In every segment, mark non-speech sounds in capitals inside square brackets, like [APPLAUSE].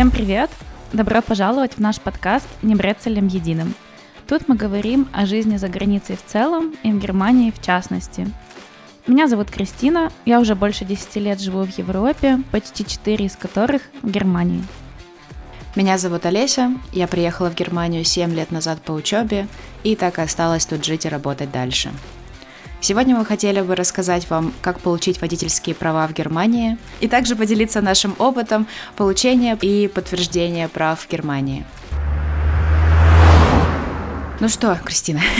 Всем привет! Добро пожаловать в наш подкаст «Не брецелем единым». Тут мы говорим о жизни за границей в целом и в Германии в частности. Меня зовут Кристина, я уже больше 10 лет живу в Европе, почти 4 из которых в Германии. Меня зовут Олеся, я приехала в Германию 7 лет назад по учебе и так и осталась тут жить и работать дальше. Сегодня мы хотели бы рассказать вам, как получить водительские права в Германии, и также поделиться нашим опытом получения и подтверждения прав в Германии. Ну что, Кристина? [LAUGHS]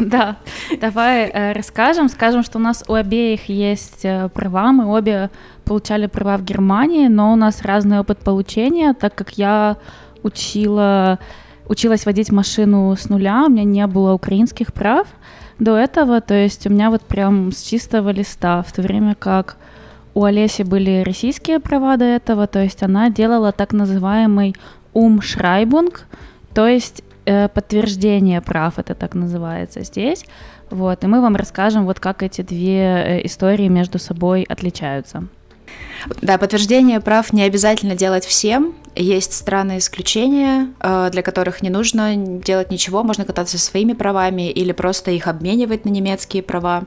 Да, давай э, расскажем. Скажем, что у нас у обеих есть э, права. Мы обе получали права в Германии, но у нас разный опыт получения, так как я учила, училась водить машину с нуля, у меня не было украинских прав до этого, то есть у меня вот прям с чистого листа, в то время как у Олеси были российские права до этого, то есть она делала так называемый умшрайбунг, то есть э, подтверждение прав, это так называется здесь. Вот, и мы вам расскажем, вот как эти две э, истории между собой отличаются. Да, подтверждение прав не обязательно делать всем. Есть странные исключения, э, для которых не нужно делать ничего, можно кататься своими правами или просто их обменивать на немецкие права.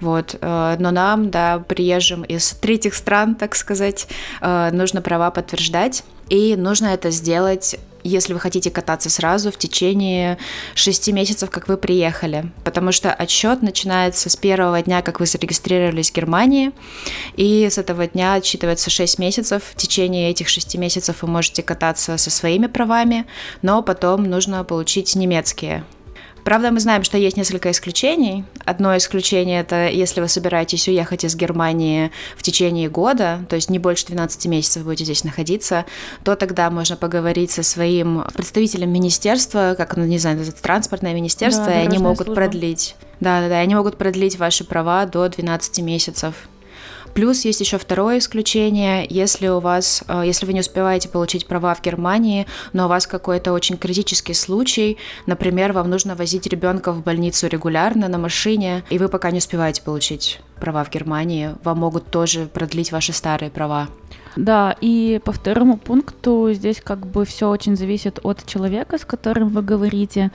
Вот. Э, но нам, да, приезжим из третьих стран, так сказать, э, нужно права подтверждать. И нужно это сделать если вы хотите кататься сразу в течение шести месяцев, как вы приехали. Потому что отсчет начинается с первого дня, как вы зарегистрировались в Германии, и с этого дня отсчитывается 6 месяцев. В течение этих шести месяцев вы можете кататься со своими правами, но потом нужно получить немецкие Правда, мы знаем, что есть несколько исключений. Одно исключение это если вы собираетесь уехать из Германии в течение года, то есть не больше 12 месяцев будете здесь находиться, то тогда можно поговорить со своим представителем министерства, как, ну, не знаю, это транспортное министерство, да, и они могут служба. продлить. Да, да, да, они могут продлить ваши права до 12 месяцев. Плюс есть еще второе исключение, если у вас, э, если вы не успеваете получить права в Германии, но у вас какой-то очень критический случай, например, вам нужно возить ребенка в больницу регулярно на машине, и вы пока не успеваете получить права в Германии, вам могут тоже продлить ваши старые права. Да, и по второму пункту здесь как бы все очень зависит от человека, с которым вы говорите.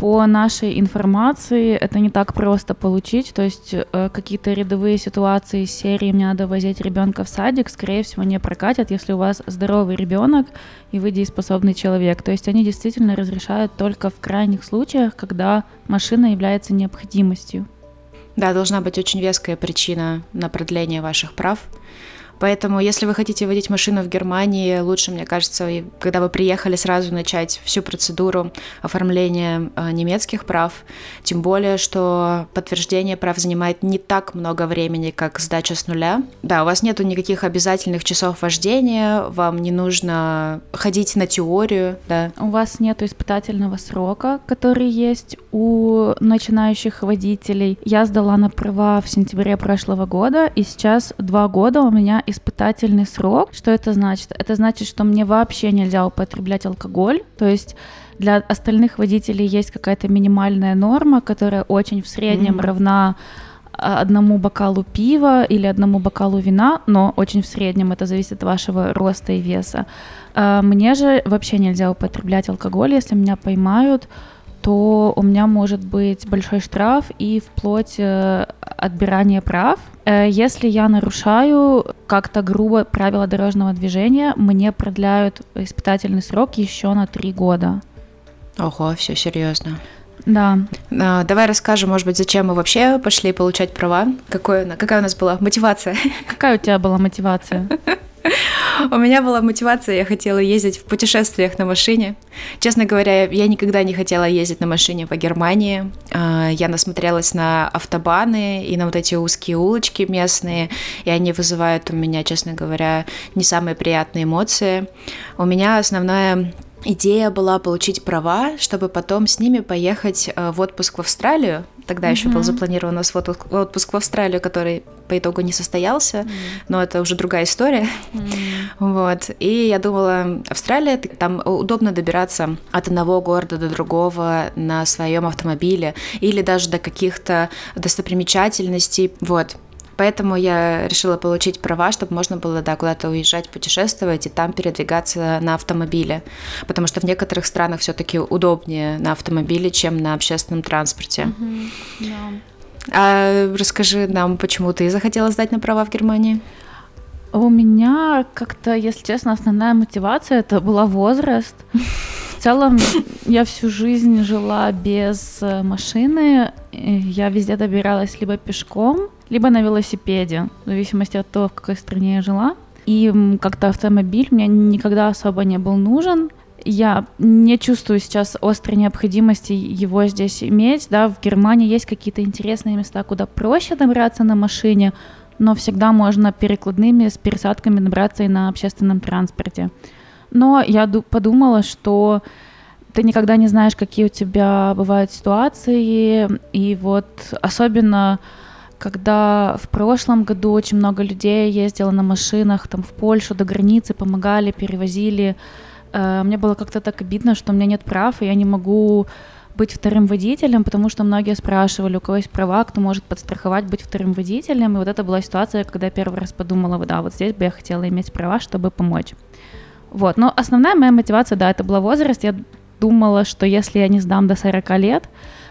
По нашей информации это не так просто получить, то есть э, какие-то рядовые ситуации из серии «мне надо возить ребенка в садик», скорее всего, не прокатят, если у вас здоровый ребенок и вы дееспособный человек. То есть они действительно разрешают только в крайних случаях, когда машина является необходимостью. Да, должна быть очень веская причина на продление ваших прав. Поэтому, если вы хотите водить машину в Германии, лучше, мне кажется, когда вы приехали, сразу начать всю процедуру оформления э, немецких прав. Тем более, что подтверждение прав занимает не так много времени, как сдача с нуля. Да, у вас нету никаких обязательных часов вождения, вам не нужно ходить на теорию, да. У вас нету испытательного срока, который есть у начинающих водителей. Я сдала на права в сентябре прошлого года, и сейчас два года у меня испытательный срок. Что это значит? Это значит, что мне вообще нельзя употреблять алкоголь. То есть для остальных водителей есть какая-то минимальная норма, которая очень в среднем mm-hmm. равна а, одному бокалу пива или одному бокалу вина, но очень в среднем это зависит от вашего роста и веса. А, мне же вообще нельзя употреблять алкоголь, если меня поймают, то у меня может быть большой штраф и вплоть э, отбирания прав. Э, если я нарушаю как-то грубо правила дорожного движения, мне продляют испытательный срок еще на три года. Ого, все серьезно. Да. А, давай расскажем, может быть, зачем мы вообще пошли получать права? Какое, какая у нас была мотивация? Какая у тебя была мотивация? [LAUGHS] [LAUGHS] У меня была мотивация, я хотела ездить в путешествиях на машине. Честно говоря, я никогда не хотела ездить на машине по Германии. А, я насмотрелась на автобаны и на вот эти узкие улочки местные, и они вызывают у меня, честно говоря, не самые приятные эмоции. У меня основная идея была получить права, чтобы потом с ними поехать э, в отпуск в Австралию. Тогда mm-hmm. еще был запланирован у нас отпуск в Австралию, который по итогу не состоялся, mm-hmm. но это уже другая история. Mm-hmm. Вот. И я думала, Австралия, там удобно добираться от одного города до другого на своем автомобиле или даже до каких-то достопримечательностей. Вот. поэтому я решила получить права, чтобы можно было, да, куда-то уезжать, путешествовать и там передвигаться на автомобиле. Потому что в некоторых странах все-таки удобнее на автомобиле, чем на общественном транспорте. Мгм, да. А расскажи нам, почему ты захотела сдать на права в Германии? У меня как-то, если честно, основная мотивация это была возраст. В целом, я всю жизнь жила без э, машины. Я везде добиралась либо пешком, либо на велосипеде, в зависимости от того, в какой стране я жила. И как-то автомобиль мне никогда особо не был нужен. Я не чувствую сейчас острой необходимости его здесь иметь. Да, в Германии есть какие-то интересные места, куда проще добраться на машине, но всегда можно перекладными с пересадками добраться и на общественном транспорте. Но я ду- подумала, что ты никогда не знаешь, какие у тебя бывают ситуации, и вот особенно когда в прошлом году очень много людей ездило на машинах там в Польшу до границы, помогали, перевозили, мне было как-то так обидно, что у меня нет прав, и я не могу быть вторым водителем, потому что многие спрашивали, у кого есть права, кто может подстраховать быть вторым водителем. И вот это была ситуация, когда я первый раз подумала, да, вот здесь бы я хотела иметь права, чтобы помочь. Вот, но основная моя мотивация, да, это была возраст. Я думала, что если я не сдам до 40 лет,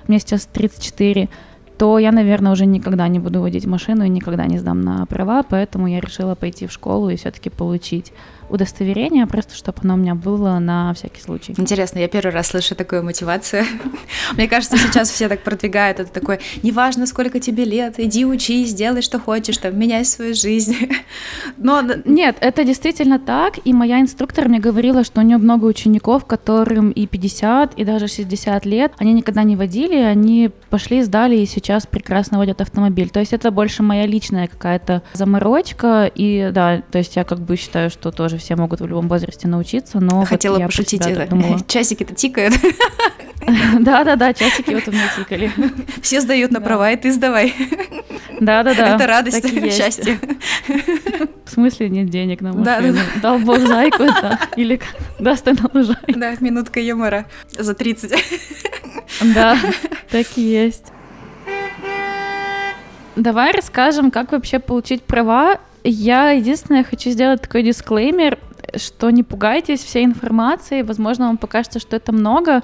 мне сейчас 34, то я, наверное, уже никогда не буду водить машину и никогда не сдам на права, поэтому я решила пойти в школу и все-таки получить удостоверение, просто чтобы оно у меня было на всякий случай. Интересно, я первый раз слышу такую мотивацию. [LAUGHS] Мне кажется, сейчас все так продвигают. Это такое, неважно, сколько тебе лет, иди учись, делай, что хочешь, там, меняй свою жизнь. [LAUGHS] Но Нет, это действительно так, и моя инструктор мне говорила, что у нее много учеников, которым и 50, и даже 60 лет, они никогда не водили, они пошли, сдали и сейчас прекрасно водят автомобиль. То есть это больше моя личная какая-то заморочка, и да, то есть я как бы считаю, что тоже все могут в любом возрасте научиться, но вот хотела про пошутить. это. думала. [LAUGHS] Часики-то тикают. [LAUGHS] Да-да-да, часики вот у меня тикали. [LAUGHS] Все сдают на права, и ты сдавай. Да-да-да. Это радость, счастье. В смысле нет денег на машину? Дал бог зайку, да. Или даст она лужайку. Да, минутка юмора за 30. Да, так и есть. Давай расскажем, как вообще получить права. Я единственное хочу сделать такой дисклеймер, что не пугайтесь всей информации. Возможно, вам покажется, что это много.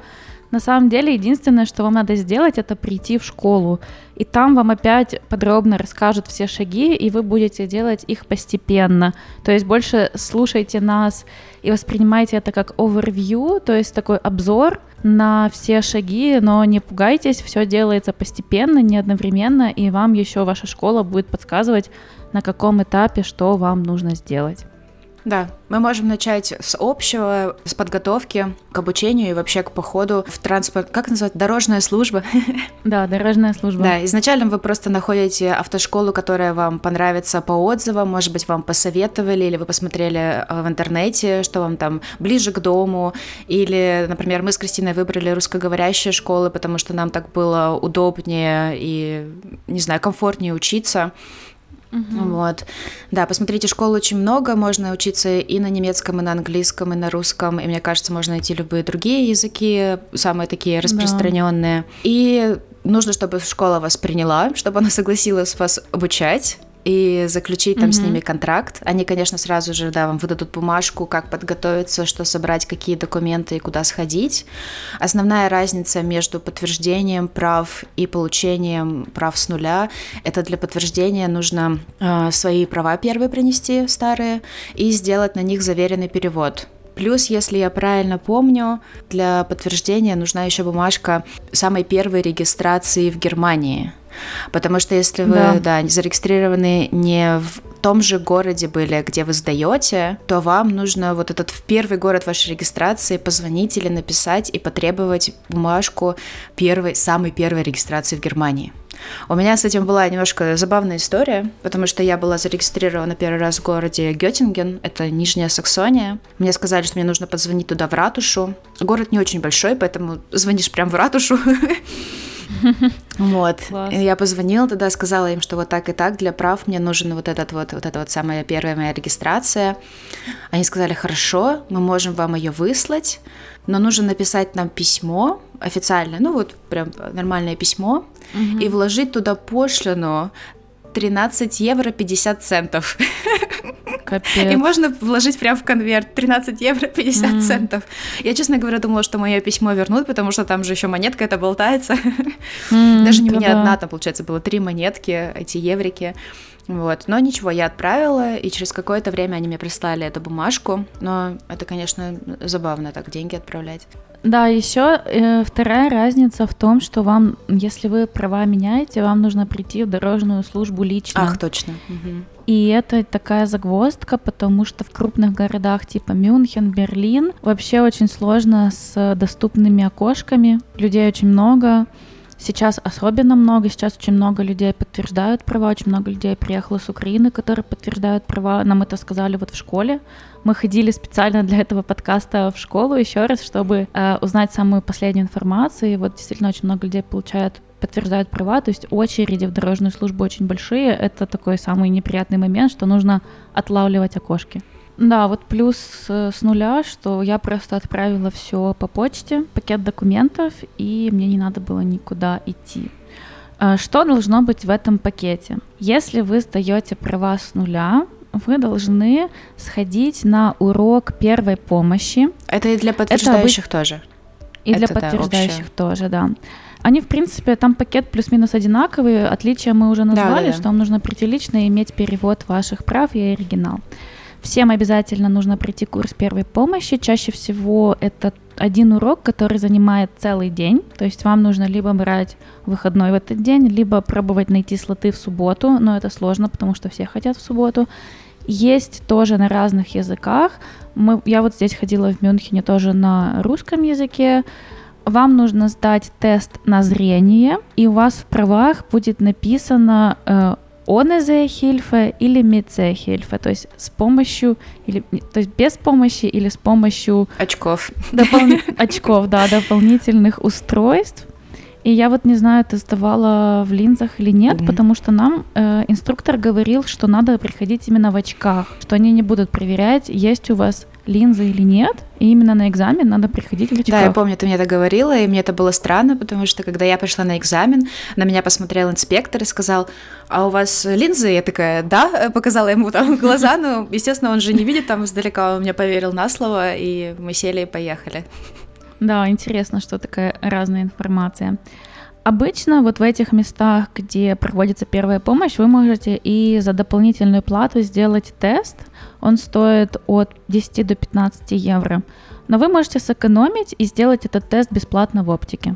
На самом деле, единственное, что вам надо сделать, это прийти в школу. И там вам опять подробно расскажут все шаги, и вы будете делать их постепенно. То есть больше слушайте нас и воспринимайте это как overview, то есть такой обзор на все шаги, но не пугайтесь, все делается постепенно, не одновременно, и вам еще ваша школа будет подсказывать, на каком этапе что вам нужно сделать. Да, мы можем начать с общего, с подготовки к обучению и вообще к походу в транспорт. Как называть? Дорожная служба. [LAUGHS] Да, дорожная служба. Да, изначально вы просто находите автошколу, которая вам понравится по отзывам, может быть, вам посоветовали, или вы посмотрели э, в интернете, что вам там ближе к дому, или, например, мы с Кристиной выбрали русскоговорящие школы, потому что нам так было удобнее и, не знаю, комфортнее учиться. Мгм. Вот. Да, посмотрите, школ очень много, можно учиться и на немецком, и на английском, и на русском, и мне кажется, можно найти любые другие языки, самые такие распространенные. И нужно, чтобы школа вас приняла, чтобы она согласилась вас обучать и заключить там с Мгм. ними контракт. Они, конечно, сразу же, да, вам выдадут бумажку, как подготовиться, что собрать, какие документы и куда сходить. Основная разница между подтверждением прав и получением прав с нуля – это для подтверждения нужно э, свои права первые принести, старые, и сделать на них заверенный перевод. Плюс, если я правильно помню, для подтверждения нужна еще бумажка самой первой регистрации в Германии. Потому что если вы Да. да. зарегистрированы не в том же городе были, где вы сдаете, то вам нужно вот этот в первый город вашей регистрации позвонить или написать и потребовать бумажку первой, самой первой регистрации в Германии. У меня с этим была немножко забавная история, потому что я была зарегистрирована первый раз в городе Геттинген, это Нижняя Саксония. Мне сказали, что мне нужно позвонить туда в ратушу. Город не очень большой, поэтому звонишь прям в ратушу. [LAUGHS] [LAUGHS] Вот. Я позвонила тогда, сказала им, что вот так и так для прав мне нужен вот этот вот, вот эта вот самая первая моя регистрация. Они сказали, хорошо, мы можем вам ее выслать, но нужно написать нам письмо официальное, ну вот прям нормальное письмо, и вложить туда пошлину 13 евро 50 центов. [LAUGHS] Капец. И можно вложить прямо в конверт 13 евро 50 mm. центов. Я, честно говоря, думала, что мое письмо вернут, потому что там же еще монетка это болтается. Mm, Даже не меня одна, там, получается, было три монетки, эти еврики. Вот. Но ничего, я отправила, и через какое-то время они мне прислали эту бумажку. Но это, конечно, забавно так деньги отправлять. Да, еще э, вторая разница в том, что вам, если вы права меняете, вам нужно прийти в дорожную службу лично. Ах, точно. Угу. И это такая загвоздка, потому что в крупных городах типа Мюнхен, Берлин вообще очень сложно с доступными окошками. Людей очень много. Сейчас особенно много, сейчас очень много людей подтверждают права, очень много людей приехало с Украины, которые подтверждают права. Нам это сказали вот в школе. Мы ходили специально для этого подкаста в школу еще раз, чтобы э, узнать самую последнюю информацию. И вот действительно очень много людей получают подтверждают права, то есть очереди в дорожную службу очень большие. Это такой самый неприятный момент, что нужно отлавливать окошки. Да, вот плюс э, с нуля, что я просто отправила все по почте, пакет документов, и мне не надо было никуда идти. А что должно быть в этом пакете? Если вы сдаете права с нуля, вы должны сходить на урок первой помощи. Это и для подтверждающих Это тоже. И Это, для подтверждающих да, тоже, да. Они, в принципе, там пакет плюс-минус одинаковый. Отличия мы уже назвали, да, да, да. что вам нужно прийти лично и иметь перевод ваших прав и оригинал. Всем обязательно нужно пройти курс первой помощи. Чаще всего это один урок, который занимает целый день. То есть вам нужно либо брать выходной в этот день, либо пробовать найти слоты в субботу, но это сложно, потому что все хотят в субботу. Есть тоже на разных языках. Мы, я вот здесь ходила в Мюнхене тоже на русском языке. Вам нужно сдать тест на зрение, и у вас в правах будет написано Hilfe или Hilfe, то есть с помощью, или, то есть без помощи или с помощью очков. Допол... очков, да, дополнительных устройств. И я вот не знаю, ты сдавала в линзах или нет, mm-hmm. потому что нам э, инструктор говорил, что надо приходить именно в очках, что они не будут проверять, есть у вас линзы или нет, и именно на экзамен надо приходить в очках. Да, я помню, ты мне это говорила, и мне это было странно, потому что когда я пришла на экзамен, на меня посмотрел инспектор и сказал, а у вас линзы? Я такая, да, показала ему там глаза, но, естественно, он же не видит там издалека, он мне поверил на слово, и мы сели и поехали. Да, интересно, что такая разная информация. Обычно вот в этих местах, где проводится первая помощь, вы можете и за дополнительную плату сделать тест. Он стоит от 10 до 15 евро. Но вы можете сэкономить и сделать этот тест бесплатно в оптике.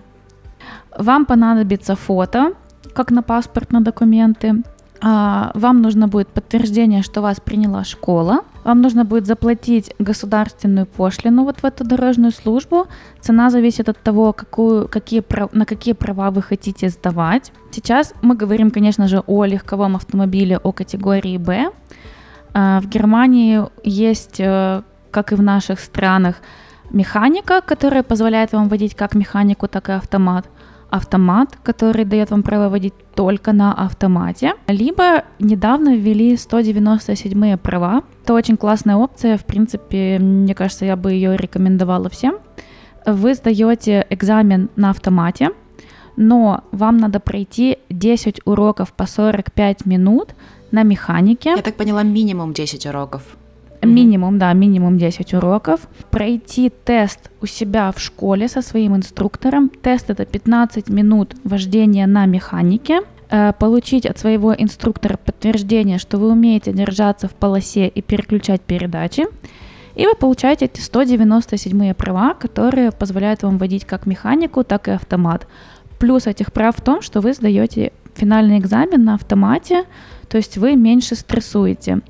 Вам понадобится фото, как на паспорт, на документы, вам нужно будет подтверждение, что вас приняла школа, вам нужно будет заплатить государственную пошлину вот в эту дорожную службу. Цена зависит от того, какую, какие, на какие права вы хотите сдавать. Сейчас мы говорим, конечно же, о легковом автомобиле о категории «Б». А, в Германии есть, э, как и в наших странах, механика, которая позволяет вам водить как механику, так и автомат – автомат, который дает вам право водить только на автомате, либо недавно ввели 197 права. Это очень классная опция, в принципе, мне кажется, я бы ее рекомендовала всем. Вы сдаете экзамен на автомате, но вам надо пройти 10 уроков по 45 минут на механике. Я так поняла, минимум 10 уроков. Минимум, да, минимум 10 уроков. Пройти тест у себя в школе со своим инструктором. Тест это 15 минут вождения на механике. Э, получить от своего инструктора подтверждение, что вы умеете держаться в полосе и переключать передачи. И вы получаете эти 197 права, которые позволяют вам водить как механику, так и автомат. Плюс этих прав в том, что вы сдаете финальный экзамен на автомате, то есть вы меньше стрессуете.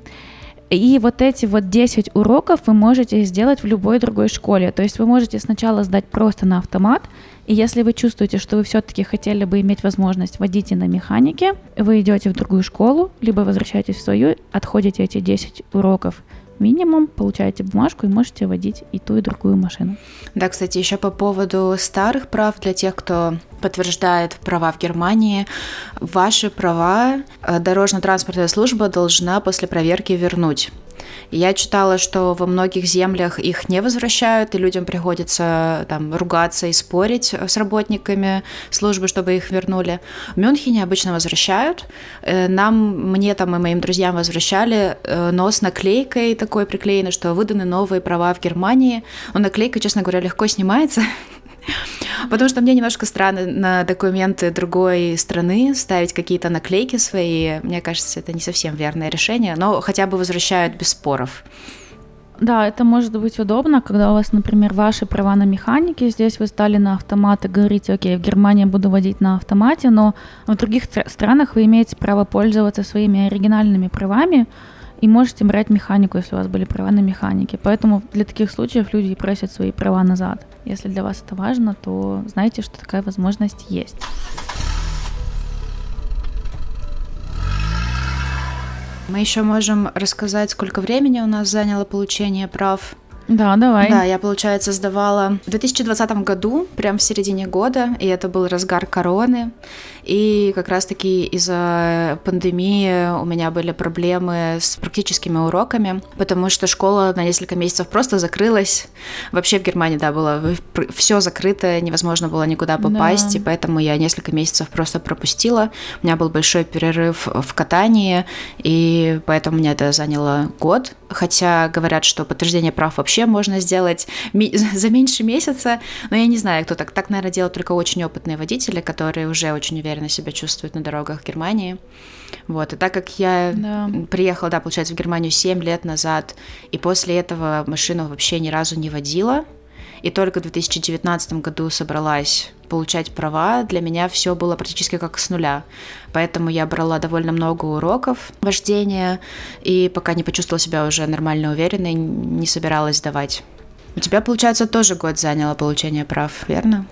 И вот эти вот 10 уроков вы можете сделать в любой другой школе. То есть вы можете сначала сдать просто на автомат, и если вы чувствуете, что вы все-таки хотели бы иметь возможность водить и на механике, вы идете в другую школу, либо возвращаетесь в свою, отходите эти 10 уроков минимум, получаете бумажку и можете водить и ту, и другую машину. Да, кстати, еще по поводу старых прав для тех, кто подтверждает права в Германии, ваши права э, дорожно-транспортная служба должна после проверки вернуть. Я читала, что во многих землях их не возвращают, и людям приходится там ругаться и спорить с работниками службы, чтобы их вернули. В Мюнхене обычно возвращают. Э, нам, мне там и моим друзьям возвращали, э, но с наклейкой такой приклеенной, что выданы новые права в Германии. Но наклейка, честно говоря, легко снимается. [LAUGHS] Потому что мне немножко странно на документы другой страны ставить какие-то наклейки свои. Мне кажется, это не совсем верное решение, но хотя бы возвращают без споров. Да, это может быть удобно, когда у вас, например, ваши права на механике, здесь вы стали на автомат и говорите, окей, в Германии буду водить на автомате, но в других странах вы имеете право пользоваться своими оригинальными правами, и можете брать механику, если у вас были права на механике. Поэтому для таких случаев люди просят свои права назад. Если для вас это важно, то знайте, что такая возможность есть. Мы еще можем рассказать, сколько времени у нас заняло получение прав да, давай. Да, я, получается, сдавала в 2020 году, прям в середине года, и это был разгар короны. И как раз-таки из-за пандемии у меня были проблемы с практическими уроками, потому что школа на несколько месяцев просто закрылась. Вообще в Германии, да, было все закрыто, невозможно было никуда попасть, да. и поэтому я несколько месяцев просто пропустила. У меня был большой перерыв в катании, и поэтому мне это заняло год. Хотя говорят, что подтверждение прав вообще можно сделать [LAUGHS] за меньше месяца, но я не знаю, кто так. Так, наверное, делают только очень опытные водители, которые уже очень уверенно себя чувствуют на дорогах Германии. Вот, и так как я да. приехала, да, получается, в Германию 7 лет назад, и после этого машину вообще ни разу не водила, и только в 2019 году собралась получать права, для меня все было практически как с нуля. Поэтому я брала довольно много уроков вождения, и пока не почувствовала себя уже нормально уверенной, не собиралась давать. У тебя, получается, тоже год заняло получение прав, верно?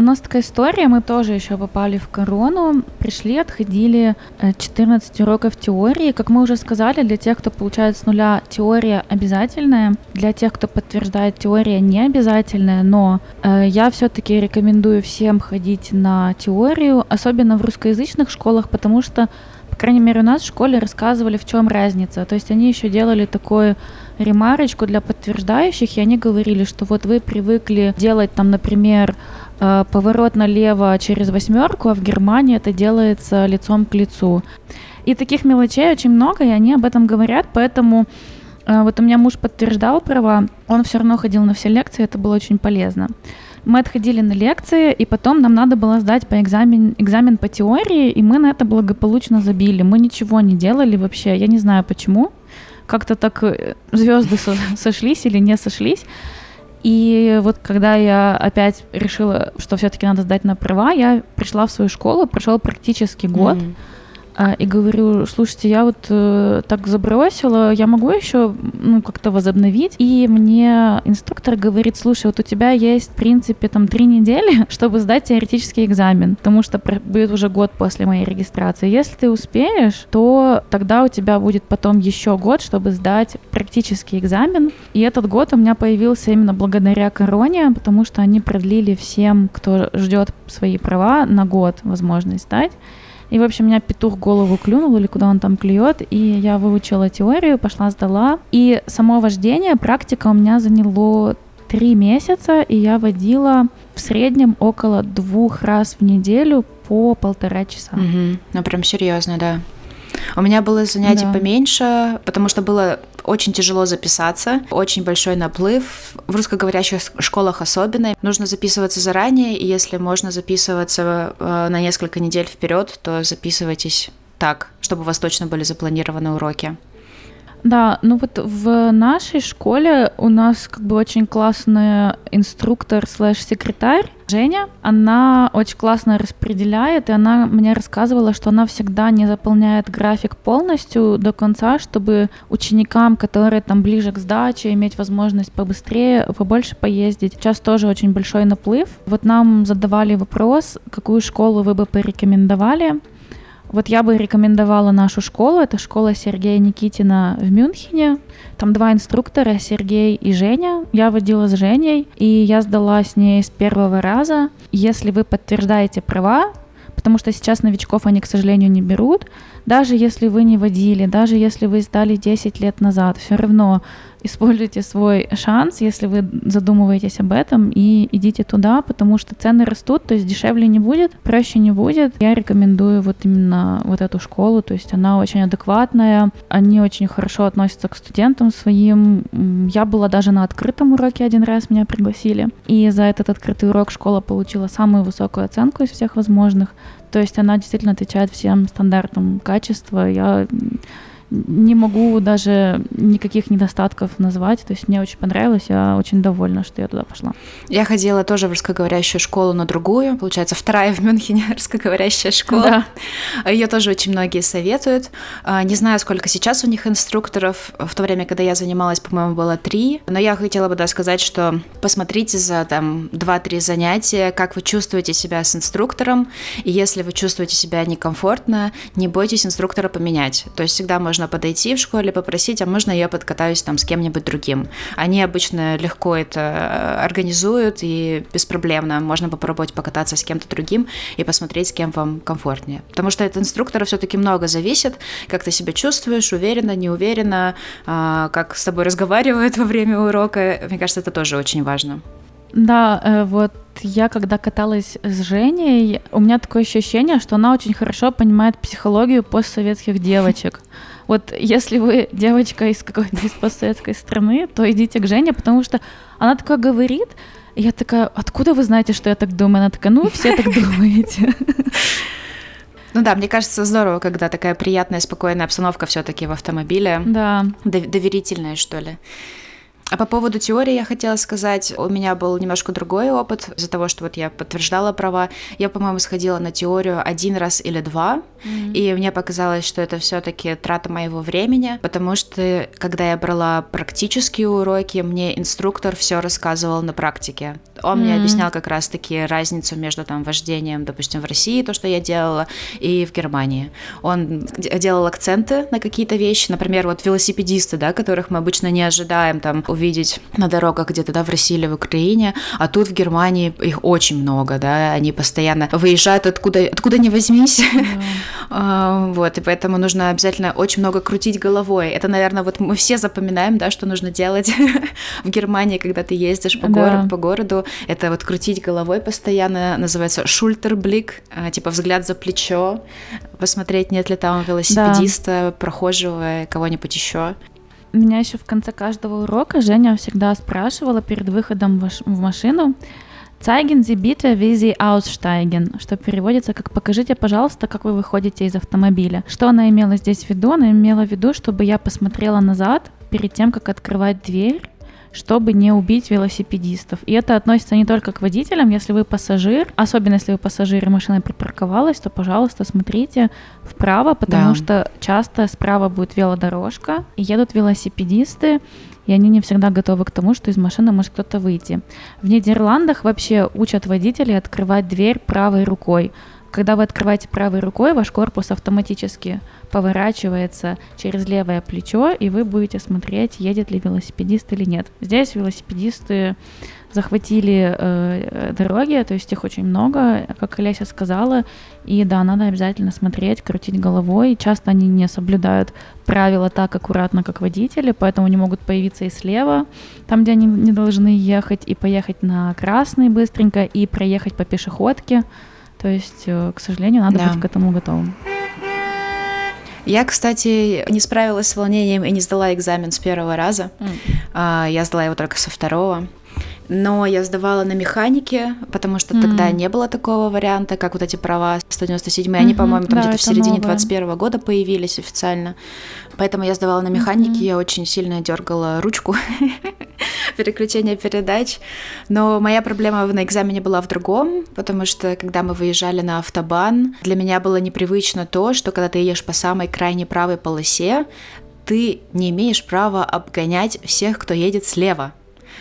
У нас такая история, мы тоже еще попали в корону, пришли, отходили 14 э, уроков теории. Как мы уже сказали, для тех, кто получает с нуля, теория обязательная. Для тех, кто подтверждает, теория не обязательная, но э, я все-таки рекомендую всем ходить на теорию, особенно в русскоязычных школах, потому что по крайней мере, у нас в школе рассказывали, в чем разница. То есть они еще делали такую ремарочку для подтверждающих, и они говорили, что вот вы привыкли делать там, например, поворот налево через восьмерку, а в Германии это делается лицом к лицу. И таких мелочей очень много, и они об этом говорят, поэтому э, вот у меня муж подтверждал права, он все равно ходил на все лекции, это было очень полезно. Мы отходили на лекции, и потом нам надо было сдать по экзамен, экзамен по теории, и мы на это благополучно забили. Мы ничего не делали вообще, я не знаю почему. Как-то так э, звезды сошлись или не сошлись. И вот когда я опять решила, что все-таки надо сдать на права, я пришла в свою школу, прошел практически год. Mm-hmm и говорю, слушайте, я вот э, так забросила, я могу еще ну, как-то возобновить? И мне инструктор говорит, слушай, вот у тебя есть, в принципе, там три недели, [LAUGHS] чтобы сдать теоретический экзамен, потому что будет уже год после моей регистрации. Если ты успеешь, то тогда у тебя будет потом еще год, чтобы сдать практический экзамен. И этот год у меня появился именно благодаря короне, потому что они продлили всем, кто ждет свои права, на год возможность сдать. И, в общем, меня петух голову клюнул или куда он там клюет, и я выучила теорию, пошла сдала. И само вождение, практика у меня заняло три месяца, и я водила в среднем около двух раз в неделю по полтора часа. Угу. Ну, прям серьезно, да. У меня было занятий да. поменьше, потому что было очень тяжело записаться, очень большой наплыв. В русскоговорящих школах особенно. Нужно записываться заранее, и если можно записываться э, на несколько недель вперед, то записывайтесь так, чтобы у вас точно были запланированы уроки. Да, ну вот в нашей школе у нас как бы очень классный инструктор слэш-секретарь, Женя, она очень классно распределяет, и она мне рассказывала, что она всегда не заполняет график полностью до конца, чтобы ученикам, которые там ближе к сдаче, иметь возможность побыстрее, побольше поездить. Сейчас тоже очень большой наплыв. Вот нам задавали вопрос, какую школу вы бы порекомендовали. Вот я бы рекомендовала нашу школу. Это школа Сергея Никитина в Мюнхене. Там два инструктора, Сергей и Женя. Я водила с Женей, и я сдала с ней с первого раза. Если вы подтверждаете права, потому что сейчас новичков они, к сожалению, не берут, даже если вы не водили, даже если вы сдали 10 лет назад, все равно используйте свой шанс, если вы задумываетесь об этом, и идите туда, потому что цены растут, то есть дешевле не будет, проще не будет. Я рекомендую вот именно вот эту школу, то есть она очень адекватная, они очень хорошо относятся к студентам своим. Я была даже на открытом уроке один раз, меня пригласили, и за этот открытый урок школа получила самую высокую оценку из всех возможных. То есть она действительно отвечает всем стандартам качества. Я не могу даже никаких недостатков назвать. То есть мне очень понравилось, я очень довольна, что я туда пошла. Я ходила тоже в русскоговорящую школу, но другую. Получается, вторая в Мюнхене [LAUGHS] русскоговорящая школа. Да. Ее тоже очень многие советуют. А, не знаю, сколько сейчас у них инструкторов. В то время, когда я занималась, по-моему, было три. Но я хотела бы да, сказать, что посмотрите за там 2-3 занятия, как вы чувствуете себя с инструктором. И если вы чувствуете себя некомфортно, не бойтесь инструктора поменять. То есть всегда можно можно подойти в школе, попросить, а можно я подкатаюсь там с кем-нибудь другим. Они обычно легко это э, организуют и беспроблемно. Можно попробовать покататься с кем-то другим и посмотреть, с кем вам комфортнее. Потому что от инструктора все-таки много зависит, как ты себя чувствуешь, уверенно, не уверенно, а, как с тобой разговаривают во время урока. Мне кажется, это тоже очень важно. Да, э, вот я когда каталась с Женей, у меня такое ощущение, что она очень хорошо понимает психологию постсоветских девочек. [LAUGHS] Вот если вы девочка из какой-то из постсоветской страны, то идите к Жене, потому что она такое говорит, и я такая, откуда вы знаете, что я так думаю? Она такая, ну, все так [LAUGHS] думаете. Ну да, мне кажется, здорово, когда такая приятная, спокойная обстановка все-таки в автомобиле. Да. Доверительная, что ли. А по поводу теории я хотела сказать, у меня был немножко другой опыт из-за того, что вот я подтверждала права. Я, по-моему, сходила на теорию один раз или два, mm-hmm. и мне показалось, что это все-таки трата моего времени, потому что когда я брала практические уроки, мне инструктор все рассказывал на практике. Он mm-hmm. мне объяснял как раз-таки разницу между там вождением, допустим, в России, то, что я делала, и в Германии. Он делал акценты на какие-то вещи, например, вот велосипедисты, да, которых мы обычно не ожидаем там увидеть на дорогах где-то, да, в России или в Украине, а тут в Германии их очень много, да, они постоянно выезжают откуда, откуда не возьмись, mm. [LAUGHS] вот, и поэтому нужно обязательно очень много крутить головой. Это, наверное, вот мы все запоминаем, да, что нужно делать [LAUGHS] в Германии, когда ты ездишь по, городу, по городу, это вот крутить головой постоянно, называется шультерблик, а, типа взгляд за плечо, посмотреть, нет ли там велосипедиста, да. прохожего, кого-нибудь еще. Меня еще в конце каждого урока Женя всегда спрашивала перед выходом в машину, Zeigen Sie bitte, wie Sie что переводится как «покажите, пожалуйста, как вы выходите из автомобиля». Что она имела здесь в виду? Она имела в виду, чтобы я посмотрела назад перед тем, как открывать дверь, чтобы не убить велосипедистов. И это относится не только к водителям, если вы пассажир, особенно если вы пассажир и машина припарковалась, то, пожалуйста, смотрите вправо, потому да. что часто справа будет велодорожка, и едут велосипедисты, и они не всегда готовы к тому, что из машины может кто-то выйти. В Нидерландах вообще учат водителей открывать дверь правой рукой. Когда вы открываете правой рукой, ваш корпус автоматически поворачивается через левое плечо, и вы будете смотреть, едет ли велосипедист или нет. Здесь велосипедисты захватили э, дороги, то есть их очень много, как Олеся сказала, и да, надо обязательно смотреть, крутить головой. Часто они не соблюдают правила так аккуратно, как водители, поэтому они могут появиться и слева, там, где они не должны ехать, и поехать на красный быстренько, и проехать по пешеходке. То есть, э, к сожалению, надо да. быть к этому готовым. Я, кстати, не справилась с волнением и не сдала экзамен с первого раза. Mm. Я сдала его только со второго. Но я сдавала на механике, потому что mm тогда не было такого варианта, как вот эти права 197. Mm-hmm. Они, по-моему, там да, где-то в середине новое. 21 года появились официально. Поэтому я сдавала на механике, mm-hmm. я очень сильно дергала ручку [LAUGHS] переключения передач. Но моя проблема на экзамене была в другом, потому что когда мы выезжали на автобан, для меня было непривычно то, что когда ты едешь по самой крайней правой полосе, ты не имеешь права обгонять всех, кто едет слева.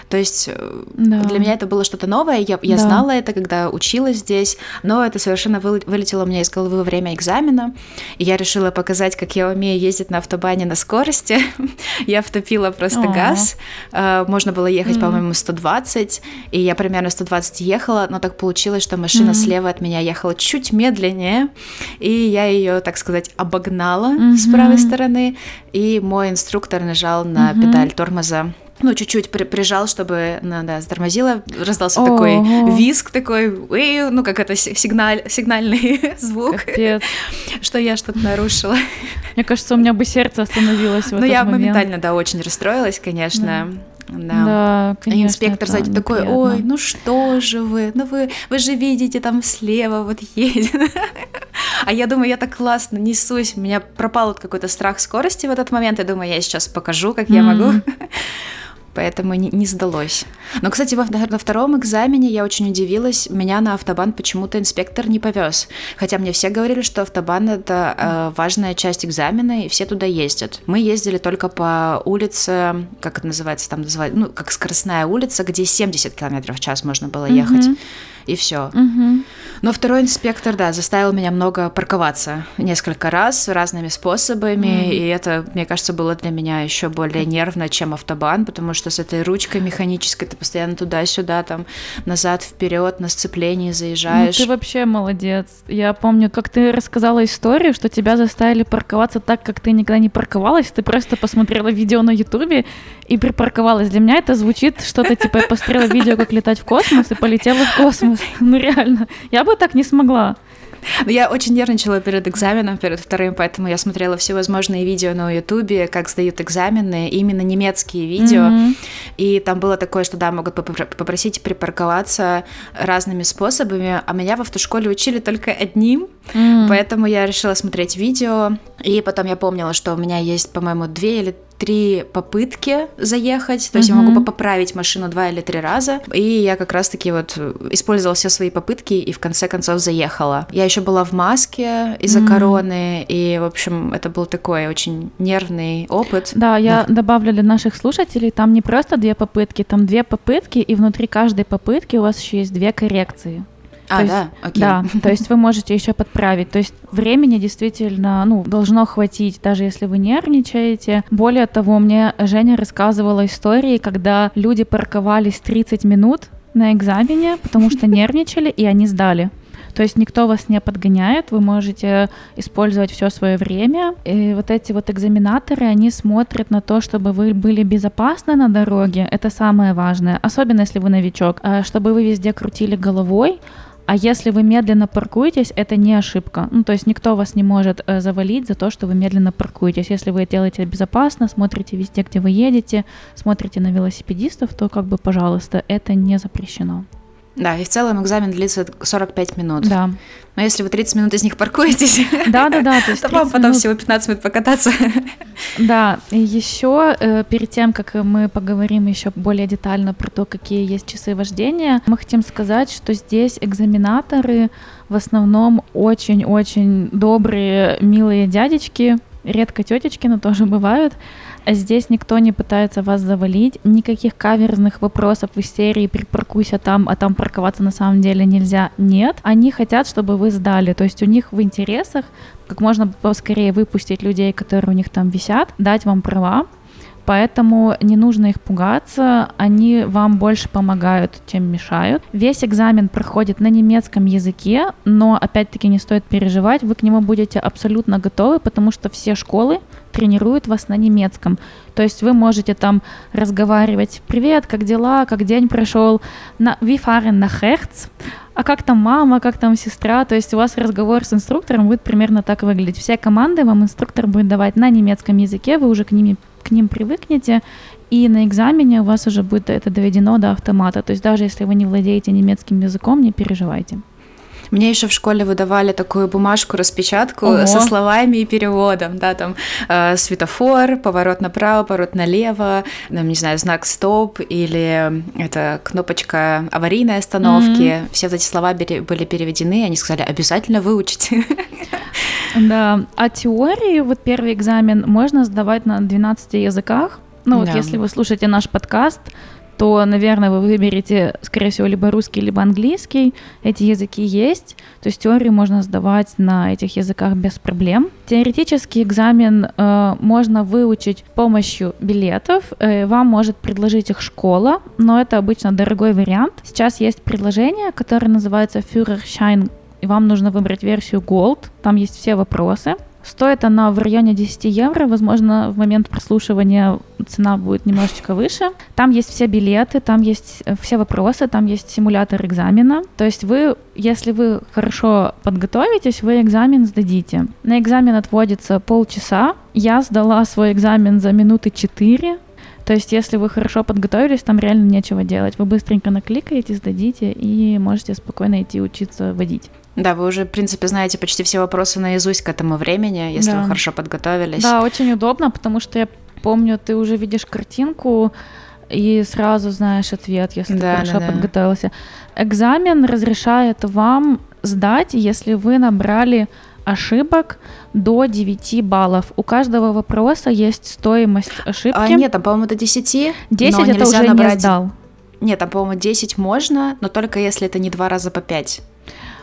То есть э, да. для меня это было что-то новое, я, я да. знала это, когда училась здесь, но это совершенно вылетело у меня из головы во время экзамена, и я решила показать, как я умею ездить на автобане на скорости. [LAUGHS] я втопила просто О. газ, э, можно было ехать, mm. по-моему, 120, и я примерно 120 ехала, но так получилось, что машина mm. слева от меня ехала чуть медленнее, и я ее, так сказать, обогнала mm-hmm. с правой стороны, и мой инструктор нажал на mm-hmm. педаль тормоза ну, чуть-чуть при, прижал, чтобы, ну, да, затормозила, раздался О-о-о. такой виск такой, ну, как это, сигналь, сигнальный [LAUGHS] звук, Капец. что я что-то нарушила. Мне кажется, у меня бы сердце остановилось в Ну, я момент. моментально, да, очень расстроилась, конечно. Да. Да, да конечно, инспектор сзади такой, ой, ну что же вы, ну вы, вы же видите, там слева вот едет. [LAUGHS] А я думаю, я так классно несусь, у меня пропал вот какой-то страх скорости в этот момент, я думаю, я сейчас покажу, как я могу [LAUGHS] поэтому не, не сдалось. Но, кстати, во, на втором экзамене я очень удивилась, меня на автобан почему-то инспектор не повез. Хотя мне все говорили, что автобан это э, важная часть экзамена, и все туда ездят. Мы ездили только по улице, как это называется, там называется, ну, как скоростная улица, где 70 км в час можно было ехать. Mm-hmm и все. Угу. Но второй инспектор, да, заставил меня много парковаться несколько раз разными способами, угу. и это, мне кажется, было для меня еще более нервно, чем автобан, потому что с этой ручкой механической ты постоянно туда-сюда, там, назад, вперед, на сцеплении заезжаешь. Ну, ты вообще молодец. Я помню, как ты рассказала историю, что тебя заставили парковаться так, как ты никогда не парковалась, ты просто посмотрела видео на ютубе и припарковалась. Для меня это звучит что-то типа я посмотрела видео, как летать в космос и полетела в космос. [LAUGHS] Ну реально, я бы так не смогла. Но я очень нервничала перед экзаменом, перед вторым, поэтому я смотрела всевозможные видео на Ютубе, как сдают экзамены, именно немецкие видео. Mm-hmm. И там было такое, что да, могут попросить припарковаться разными способами, а меня в автошколе учили только одним, mm-hmm. поэтому я решила смотреть видео. И потом я помнила, что у меня есть, по-моему, две или три попытки заехать, то есть mm-hmm. я могу поправить машину два или три раза, и я как раз-таки вот использовала все свои попытки и в конце концов заехала. Я еще была в маске из-за mm-hmm. короны, и, в общем, это был такой очень нервный опыт. Да, я Но... добавлю для наших слушателей, там не просто две попытки, там две попытки, и внутри каждой попытки у вас еще есть две коррекции. А, то да, есть, окей. Да, то есть вы можете еще подправить. То есть времени действительно, ну, должно хватить, даже если вы нервничаете. Более того, мне Женя рассказывала истории, когда люди парковались 30 минут на экзамене, потому что [LAUGHS] нервничали, и они сдали. То есть никто вас не подгоняет, вы можете использовать все свое время. И вот эти вот экзаменаторы, они смотрят на то, чтобы вы были безопасны на дороге. Это самое важное, особенно если вы новичок, а чтобы вы везде крутили головой, а если вы медленно паркуетесь, это не ошибка. Ну, то есть никто вас не может э, завалить за то, что вы медленно паркуетесь. Если вы делаете безопасно, смотрите везде, где вы едете, смотрите на велосипедистов, то как бы, пожалуйста, это не запрещено. Да, и в целом экзамен длится 45 минут. Да. Но если вы 30 минут из них паркуетесь, да, да, да, то, есть [LAUGHS] то вам потом минут... всего 15 минут покататься. [LAUGHS] Да, и еще э, перед тем, как мы поговорим еще более детально про то, какие есть часы вождения, мы хотим сказать, что здесь экзаменаторы в основном очень-очень добрые, милые дядечки, редко тетечки, но тоже бывают. Здесь никто не пытается вас завалить, никаких каверзных вопросов из серии «припаркуйся там, а там парковаться на самом деле нельзя» нет. Они хотят, чтобы вы сдали, то есть у них в интересах как можно поскорее выпустить людей, которые у них там висят, дать вам права, поэтому не нужно их пугаться, они вам больше помогают, чем мешают. Весь экзамен проходит на немецком языке, но опять-таки не стоит переживать, вы к нему будете абсолютно готовы, потому что все школы тренируют вас на немецком. То есть вы можете там разговаривать «Привет, как дела? Как день прошел?» на «Wie nach rechts?» а как там мама, как там сестра, то есть у вас разговор с инструктором будет примерно так выглядеть. Все команды вам инструктор будет давать на немецком языке, вы уже к ним, к ним привыкнете, и на экзамене у вас уже будет это доведено до автомата. То есть даже если вы не владеете немецким языком, не переживайте. Мне еще в школе выдавали такую бумажку, распечатку Ого. со словами и переводом, да, там э, светофор, поворот направо, поворот налево, ну, не знаю, знак стоп или это кнопочка аварийной остановки. Mm-hmm. Все вот эти слова были переведены, они сказали, обязательно выучите. Да, а теории, вот первый экзамен можно сдавать на 12 языках. Ну, вот если вы слушаете наш подкаст, то, наверное, вы выберете, скорее всего, либо русский, либо английский. Эти языки есть, то есть теорию можно сдавать на этих языках без проблем. Теоретический экзамен э, можно выучить с помощью билетов. Э, вам может предложить их школа, но это обычно дорогой вариант. Сейчас есть предложение, которое называется Führerschein, и вам нужно выбрать версию Gold. Там есть все вопросы. Стоит она в районе 10 евро, возможно, в момент прослушивания цена будет немножечко выше. Там есть все билеты, там есть э, все вопросы, там есть симулятор экзамена. То есть вы, если вы хорошо подготовитесь, вы экзамен сдадите. На экзамен отводится полчаса. Я сдала свой экзамен за минуты 4. То есть, если вы хорошо подготовились, там реально нечего делать. Вы быстренько накликаете, сдадите и можете спокойно идти учиться водить. Да, вы уже, в принципе, знаете почти все вопросы наизусть к этому времени, если Да. вы хорошо подготовились. Да, очень удобно, потому что я помню, ты уже видишь картинку и сразу знаешь ответ, если Да, ты хорошо да, да. подготовился. Экзамен разрешает вам сдать, если вы набрали ошибок до 9 баллов. У каждого вопроса есть стоимость ошибки. А, нет, там, по-моему, до 10. 10 но это уже набрать... не сдал. Нет, там, по-моему, 10 можно, но только если это не два раза по 5.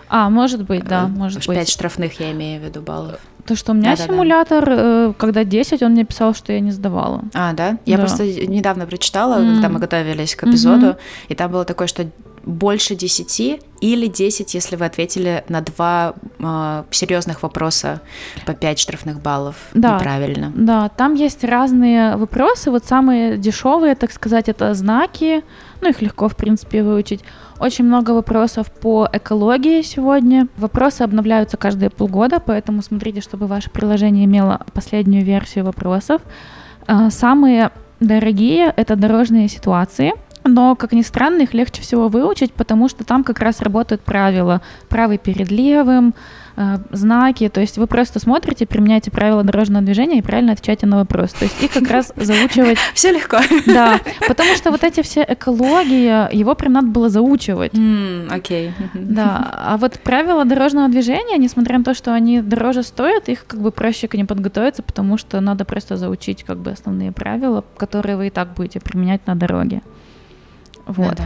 А, может быть, да, может 5 быть. штрафных, я имею в виду, баллов. То, что у меня Да-да-да. симулятор, э, когда 10, он мне писал, что я не сдавала. А, да? Я Да. просто недавно прочитала, М. когда мы готовились к эпизоду, и там было такое, что больше 10 или 10, если вы ответили на два э, серьезных вопроса по 5 штрафных баллов Да. неправильно. Да, там есть разные вопросы. Вот самые дешевые, так сказать, это знаки. Ну, их легко, в принципе, выучить. Очень много вопросов по экологии сегодня. Вопросы обновляются каждые полгода, поэтому смотрите, чтобы ваше приложение имело последнюю версию вопросов. А, Самые дорогие — это дорожные ситуации. Но, как ни странно, их легче всего выучить, потому что там как раз работают правила. Правый перед левым, э, знаки. То есть вы просто смотрите, применяете правила дорожного движения и правильно отвечаете на вопрос. То есть их как раз [LAUGHS] заучивать, [LAUGHS] Все легко. [LAUGHS] да. Потому что вот эти все экологии, его прям надо было заучивать. Окей. Да, а вот правила дорожного движения, несмотря на то, что они дороже стоят, их как бы проще к ним подготовиться, потому что надо просто заучить как бы основные правила, которые вы и так будете применять на дороге. Вот. Да-да.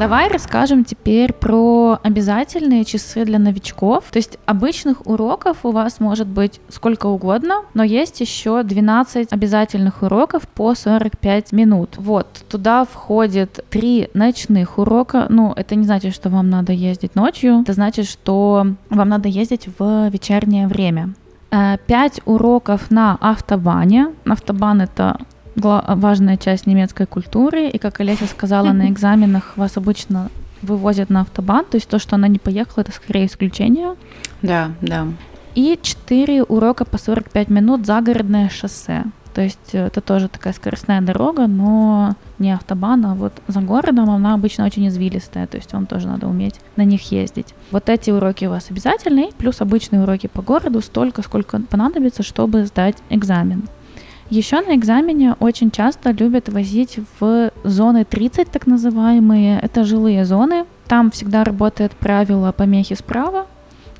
Давай расскажем теперь про обязательные часы для новичков. То есть обычных уроков у вас может быть сколько угодно, но есть еще 12 обязательных уроков по 45 минут. Вот, туда входит 3 ночных урока. Ну, это не значит, что вам надо ездить ночью, это значит, что вам надо ездить в вечернее время. 5 уроков на автобане. Автобан это важная часть немецкой культуры, и как Олеся сказала, на экзаменах вас обычно вывозят на автобан, то есть то, что она не поехала, это скорее исключение. Да, да. И 4 урока по 45 минут загородное шоссе. То есть э, это тоже такая скоростная дорога, но не автобан, а вот за городом она обычно очень извилистая, то есть вам тоже надо уметь на них ездить. Вот эти уроки у вас обязательные, плюс обычные уроки по городу столько, сколько понадобится, чтобы сдать экзамен. Еще на экзамене очень часто любят возить в зоны 30, так называемые. Это жилые зоны. Там всегда работает правило помехи справа.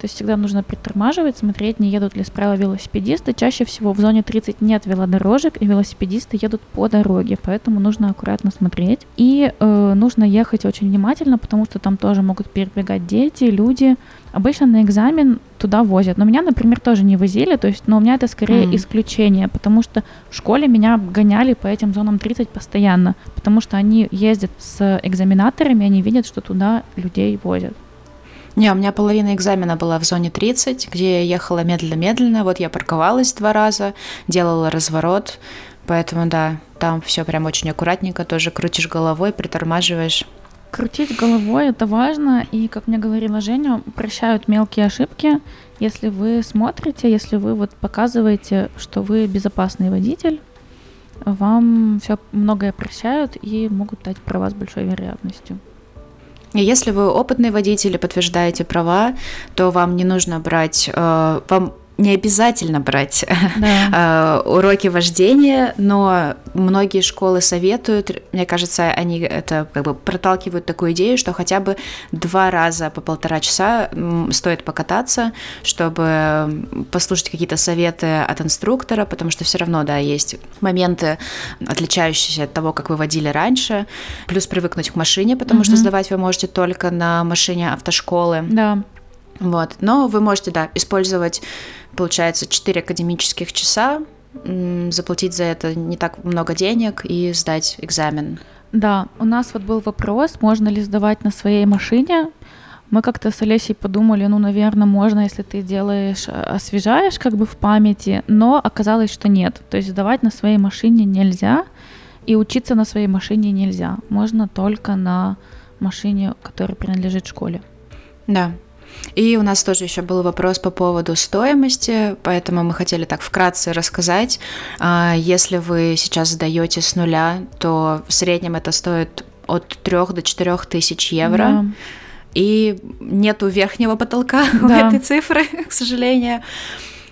То есть всегда нужно притормаживать, смотреть, не едут ли справа велосипедисты. Чаще всего в зоне 30 нет велодорожек, и велосипедисты едут по дороге, поэтому нужно аккуратно смотреть. И э, нужно ехать очень внимательно, потому что там тоже могут перебегать дети, люди. Обычно на экзамен туда возят. Но меня, например, тоже не возили, то есть, но у меня это скорее Мгм. исключение, потому что в школе меня гоняли по этим зонам 30 постоянно, потому что они ездят с экзаменаторами, они видят, что туда людей возят. Не, у меня половина экзамена была в зоне 30, где я ехала медленно-медленно. Вот я парковалась два раза, делала разворот. Поэтому, да, там все прям очень аккуратненько. Тоже крутишь головой, притормаживаешь. Крутить головой это важно, и, как мне говорила Женя, прощают мелкие ошибки, если вы смотрите, если вы вот показываете, что вы безопасный водитель, вам все многое прощают и могут дать права с большой вероятностью. И если вы опытный водитель и подтверждаете права, то вам не нужно брать, э, вам не обязательно брать [LAUGHS] да. уроки вождения, но многие школы советуют, мне кажется, они это как бы проталкивают такую идею, что хотя бы два раза по полтора часа стоит покататься, чтобы послушать какие-то советы от инструктора, потому что все равно, да, есть моменты, отличающиеся от того, как вы водили раньше, плюс привыкнуть к машине, потому mm-hmm. что сдавать вы можете только на машине автошколы. Да. Вот. Но вы можете, да, использовать, получается, 4 академических часа, заплатить за это не так много денег и сдать экзамен. Да, у нас вот был вопрос, можно ли сдавать на своей машине. Мы как-то с Олесей подумали, ну, наверное, можно, если ты делаешь, э, освежаешь как бы в памяти, но оказалось, что нет. То есть сдавать на своей машине нельзя, и учиться на своей машине нельзя. Можно только на машине, которая принадлежит школе. Да, и у нас тоже еще был вопрос по поводу стоимости, поэтому мы хотели так вкратце рассказать. А, если вы сейчас сдаете с нуля, то в среднем это стоит от 3 до 4 тысяч евро. Да. И нету верхнего потолка [LAUGHS] да. у этой цифры, [LAUGHS] к сожалению.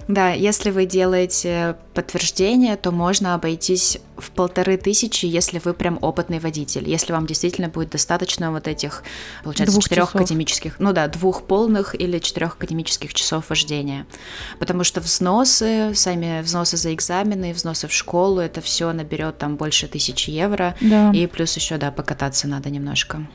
Да, если вы делаете подтверждение, то можно обойтись в полторы тысячи, если вы прям опытный водитель, если вам действительно будет достаточно вот этих, получается, двух четырех часов. академических, ну да, двух полных или четырех академических часов вождения. Потому что взносы, сами взносы за экзамены, взносы в школу, это все наберет там больше тысячи евро. Да. И плюс еще, да, покататься надо немножко.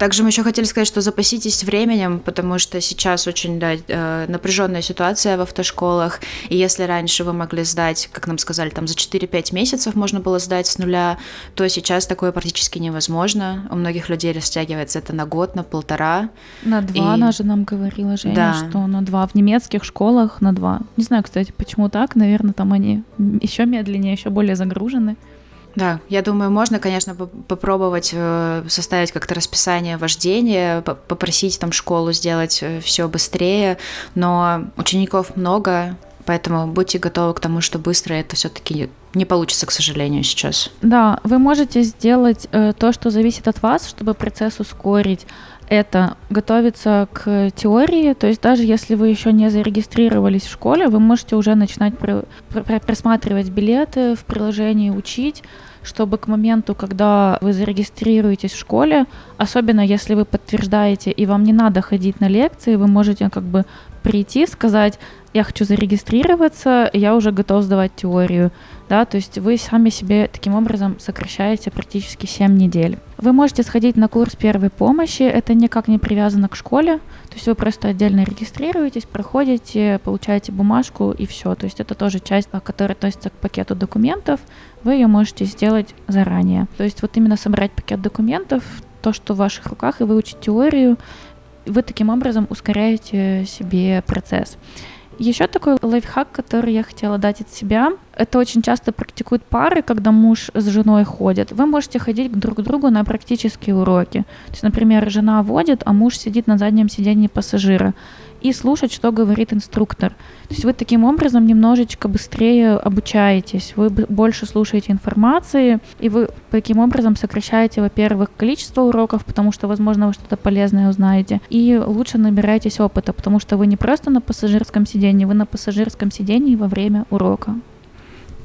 Также мы еще хотели сказать, что запаситесь временем, потому что сейчас очень да, э, напряженная ситуация в автошколах. И если раньше вы могли сдать, как нам сказали, там за 4-5 месяцев можно было сдать с нуля, то сейчас такое практически невозможно. У многих людей растягивается это на год, на полтора. На два, и... она же нам говорила, Женя, да. что на два. В немецких школах на два. Не знаю, кстати, почему так. Наверное, там они еще медленнее, еще более загружены. Да, я думаю, можно, конечно, попробовать э, составить как-то расписание вождения, попросить там школу сделать э, все быстрее, но учеников много, поэтому будьте готовы к тому, что быстро это все-таки не получится, к сожалению, сейчас. Да, вы можете сделать э, то, что зависит от вас, чтобы процесс ускорить это готовиться к теории, то есть даже если вы еще не зарегистрировались в школе, вы можете уже начинать про, про, просматривать билеты в приложении, учить, чтобы к моменту, когда вы зарегистрируетесь в школе, особенно если вы подтверждаете и вам не надо ходить на лекции, вы можете как бы прийти, сказать, я хочу зарегистрироваться, я уже готов сдавать теорию, да, то есть вы сами себе таким образом сокращаете практически 7 недель. Вы можете сходить на курс первой помощи, это никак не привязано к школе, то есть вы просто отдельно регистрируетесь, проходите, получаете бумажку и все, то есть это тоже часть, которая относится к пакету документов, вы ее можете сделать заранее. То есть вот именно собрать пакет документов, то, что в ваших руках, и выучить теорию, вы таким образом ускоряете себе процесс. Еще такой лайфхак, который я хотела дать от себя, это очень часто практикуют пары, когда муж с женой ходят. Вы можете ходить друг к другу на практические уроки. То есть, например, жена водит, а муж сидит на заднем сиденье пассажира и слушать, что говорит инструктор. То есть вы таким образом немножечко быстрее обучаетесь, вы больше слушаете информации, и вы таким образом сокращаете, во-первых, количество уроков, потому что, возможно, вы что-то полезное узнаете, и лучше набираетесь опыта, потому что вы не просто на пассажирском сидении, вы на пассажирском сидении во время урока.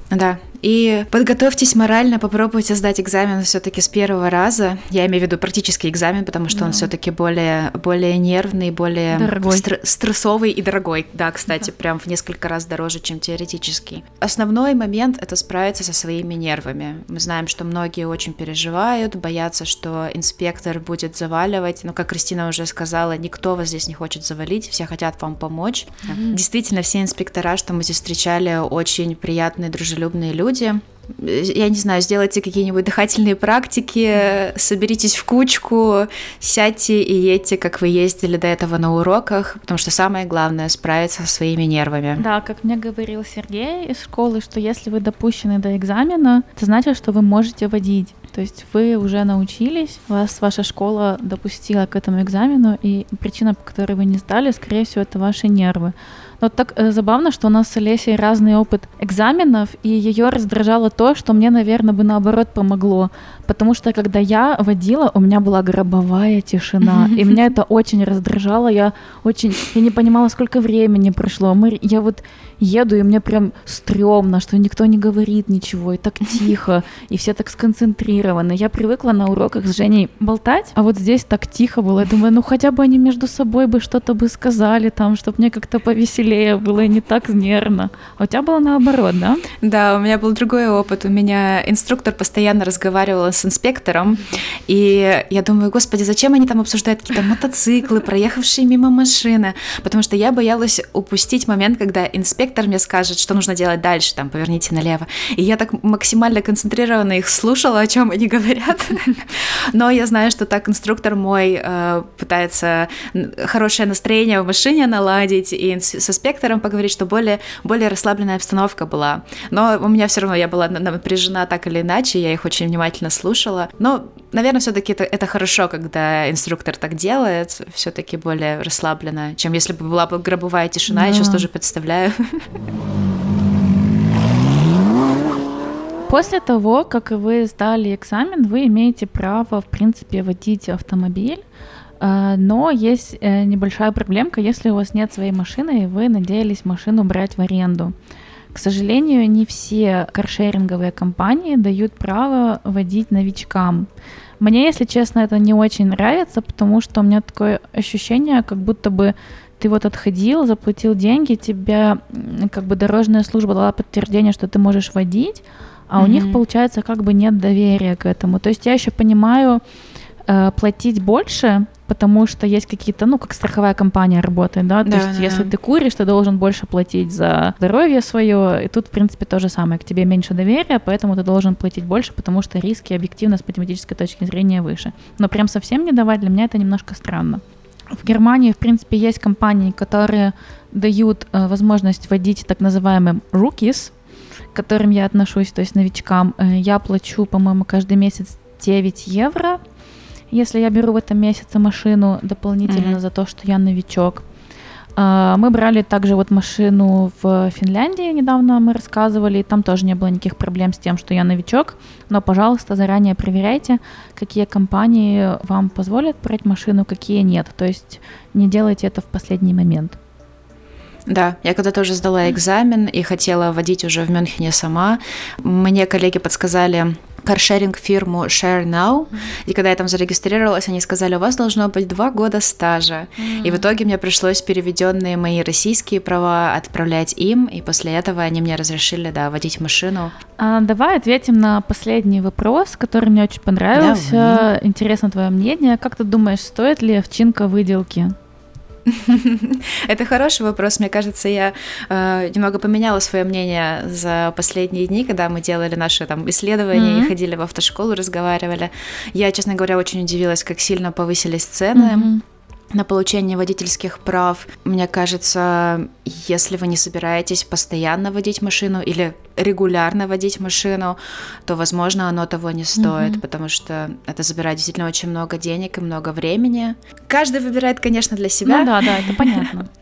Да, и подготовьтесь морально, попробуйте сдать экзамен все-таки с первого раза. Я имею в виду практический экзамен, потому что да. он все-таки более, более нервный, более стр- стрессовый и дорогой. Да, кстати, да. прям в несколько раз дороже, чем теоретический. Основной момент это справиться со своими нервами. Мы знаем, что многие очень переживают, боятся, что инспектор будет заваливать. Но, как Кристина уже сказала, никто вас здесь не хочет завалить, все хотят вам помочь. Mm-hmm. Действительно, все инспектора, что мы здесь встречали, очень приятные, дружелюбные люди люди, я не знаю, сделайте какие-нибудь дыхательные практики, соберитесь в кучку, сядьте и едьте, как вы ездили до этого на уроках, потому что самое главное справиться со своими нервами. Да, как мне говорил Сергей из школы, что если вы допущены до экзамена, это значит, что вы можете водить. То есть вы уже научились, вас ваша школа допустила к этому экзамену, и причина, по которой вы не сдали, скорее всего, это ваши нервы. Но так э, забавно, что у нас с Олесей разный опыт экзаменов, и ее раздражало то, что мне, наверное, бы наоборот помогло. Потому что когда я водила, у меня была гробовая тишина, и меня [LAUGHS] это очень раздражало. Я очень, я не понимала, сколько времени прошло. Мы, я вот еду, и мне прям стрёмно, что никто не говорит ничего, и так [LAUGHS] тихо, и все так сконцентрированы. Я привыкла на уроках с Женей болтать, а вот здесь так тихо было. Я думаю, ну хотя бы они между собой бы что-то бы сказали там, чтобы мне как-то повеселее было и не так нервно. А у тебя было наоборот, да? Да, у меня был другой опыт. У меня инструктор постоянно разговаривал с инспектором, и я думаю, господи, зачем они там обсуждают какие-то мотоциклы, проехавшие мимо машины? Потому что я боялась упустить момент, когда инспектор мне скажет, что нужно делать дальше, там, поверните налево. И я так максимально концентрированно их слушала, о чем они говорят. Но я знаю, что так инструктор мой э, пытается хорошее настроение в машине наладить и с инспектором поговорить, что более, более расслабленная обстановка была. Но у меня все равно я была напряжена так или иначе, я их очень внимательно слушала слушала. Но, наверное, все-таки это, это хорошо, когда инструктор так делает, все-таки более расслабленно, чем если бы была бы гробовая тишина, да. я сейчас тоже представляю. После того, как вы сдали экзамен, вы имеете право, в принципе, водить автомобиль, э, но есть э, небольшая проблемка, если у вас нет своей машины, и вы надеялись машину брать в аренду. К сожалению, не все каршеринговые компании дают право водить новичкам. Мне, если честно, это не очень нравится, потому что у меня такое ощущение, как будто бы ты вот отходил, заплатил деньги, тебе как бы дорожная служба дала подтверждение, что ты можешь водить, а mm-hmm. у них получается как бы нет доверия к этому. То есть я еще понимаю э, платить больше, потому что есть какие-то, ну, как страховая компания работает, да, то да, есть да, если да. ты куришь, ты должен больше платить за здоровье свое, и тут, в принципе, то же самое, к тебе меньше доверия, поэтому ты должен платить больше, потому что риски объективно с математической точки зрения выше. Но прям совсем не давать, для меня это немножко странно. В Германии, в принципе, есть компании, которые дают э, возможность водить так называемым rookies, к которым я отношусь, то есть новичкам. Э, я плачу, по-моему, каждый месяц 9 евро, если я беру в этом месяце машину дополнительно mm-hmm. за то, что я новичок. А, мы брали также вот машину в Финляндии, недавно мы рассказывали, и там тоже не было никаких проблем с тем, что я новичок, но, пожалуйста, заранее проверяйте, какие компании вам позволят брать машину, какие нет, то есть не делайте это в последний момент. Да, я когда тоже сдала экзамен и хотела водить уже в Мюнхене сама, мне коллеги подсказали каршеринг фирму Share Now. И когда я там зарегистрировалась, они сказали, у вас должно быть два года стажа. Mm. И в итоге мне пришлось переведенные мои российские права отправлять им, и после этого они мне разрешили, да, водить машину. А, давай ответим на последний вопрос, который мне очень понравился. Давай. Интересно твое мнение. Как ты думаешь, стоит ли овчинка выделки? [LAUGHS] Это хороший вопрос. Мне кажется, я э, немного поменяла свое мнение за последние дни, когда мы делали наши там исследования mm-hmm. и ходили в автошколу, разговаривали. Я, честно говоря, очень удивилась, как сильно повысились цены. Mm-hmm на получение водительских прав. Мне кажется, если вы не собираетесь постоянно водить машину или регулярно водить машину, то, возможно, оно того не стоит, mm-hmm. потому что это забирает действительно очень много денег и много времени. Каждый выбирает, конечно, для себя. Ну да, да, это понятно. [LAUGHS]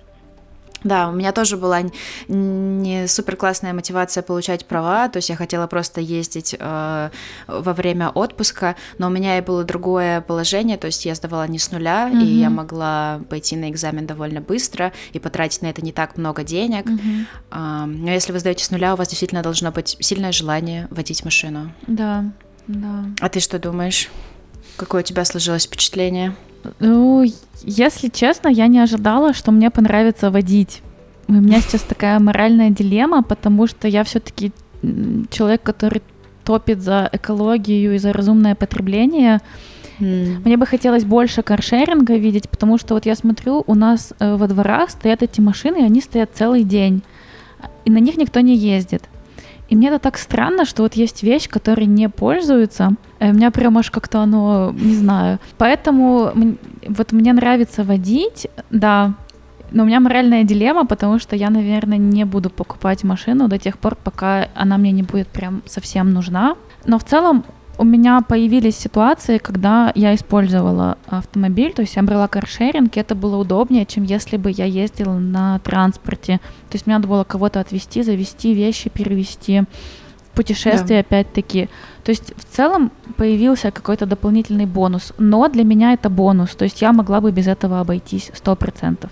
Да, у меня тоже была не супер классная мотивация получать права, то есть я хотела просто ездить э, во время отпуска, но у меня и было другое положение, то есть я сдавала не с нуля, mm-hmm. и я могла пойти на экзамен довольно быстро и потратить на это не так много денег. Mm-hmm. Э, но если вы сдаете с нуля, у вас действительно должно быть сильное желание водить машину. Да, да. А ты что думаешь? Какое у тебя сложилось впечатление? Ну, если честно, я не ожидала, что мне понравится водить. У меня сейчас такая моральная дилемма, потому что я все-таки человек, который топит за экологию и за разумное потребление. Mm. Мне бы хотелось больше каршеринга видеть, потому что вот я смотрю, у нас э, во дворах стоят эти машины, и они стоят целый день, и на них никто не ездит. И мне это так странно, что вот есть вещь, которой не пользуются. И у меня прям аж как-то оно, не знаю. Поэтому вот мне нравится водить, да, но у меня моральная дилемма, потому что я, наверное, не буду покупать машину до тех пор, пока она мне не будет прям совсем нужна. Но в целом у меня появились ситуации, когда я использовала автомобиль, то есть я брала каршеринг, и это было удобнее, чем если бы я ездила на транспорте. То есть мне надо было кого-то отвезти, завести вещи, перевести путешествие да. опять-таки. То есть в целом появился какой-то дополнительный бонус, но для меня это бонус, то есть я могла бы без этого обойтись сто процентов.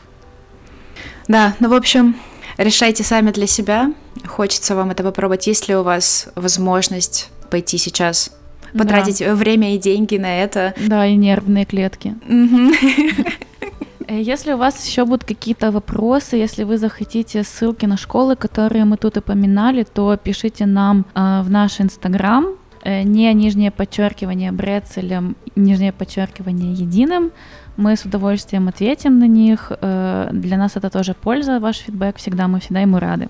Да, ну в общем, решайте сами для себя. Хочется вам это попробовать. Есть ли у вас возможность пойти сейчас потратить да. время и деньги на это? Да, и нервные клетки. Э, если у вас еще будут какие-то вопросы, если вы захотите ссылки на школы, которые мы тут упоминали, то пишите нам э, в наш инстаграм, э, не нижнее подчеркивание брецелем, нижнее подчеркивание единым. Мы с удовольствием ответим на них. Э, для нас это тоже польза, ваш фидбэк всегда, мы всегда ему рады.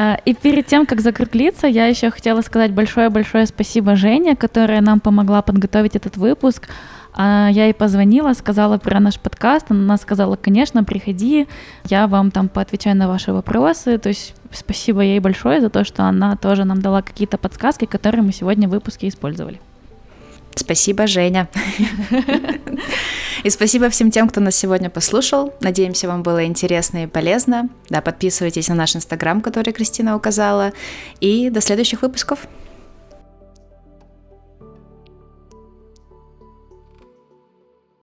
Э, и перед тем, как закруглиться, я еще хотела сказать большое-большое спасибо Жене, которая нам помогла подготовить этот выпуск. А я ей позвонила, сказала про наш подкаст, она сказала, конечно, приходи, я вам там поотвечаю на ваши вопросы, то есть спасибо ей большое за то, что она тоже нам дала какие-то подсказки, которые мы сегодня в выпуске использовали. Спасибо, Женя. [LAUGHS] И спасибо всем тем, кто нас сегодня послушал. Надеемся, вам было интересно и полезно. Да, подписывайтесь на наш инстаграм, который Кристина указала. И до следующих выпусков.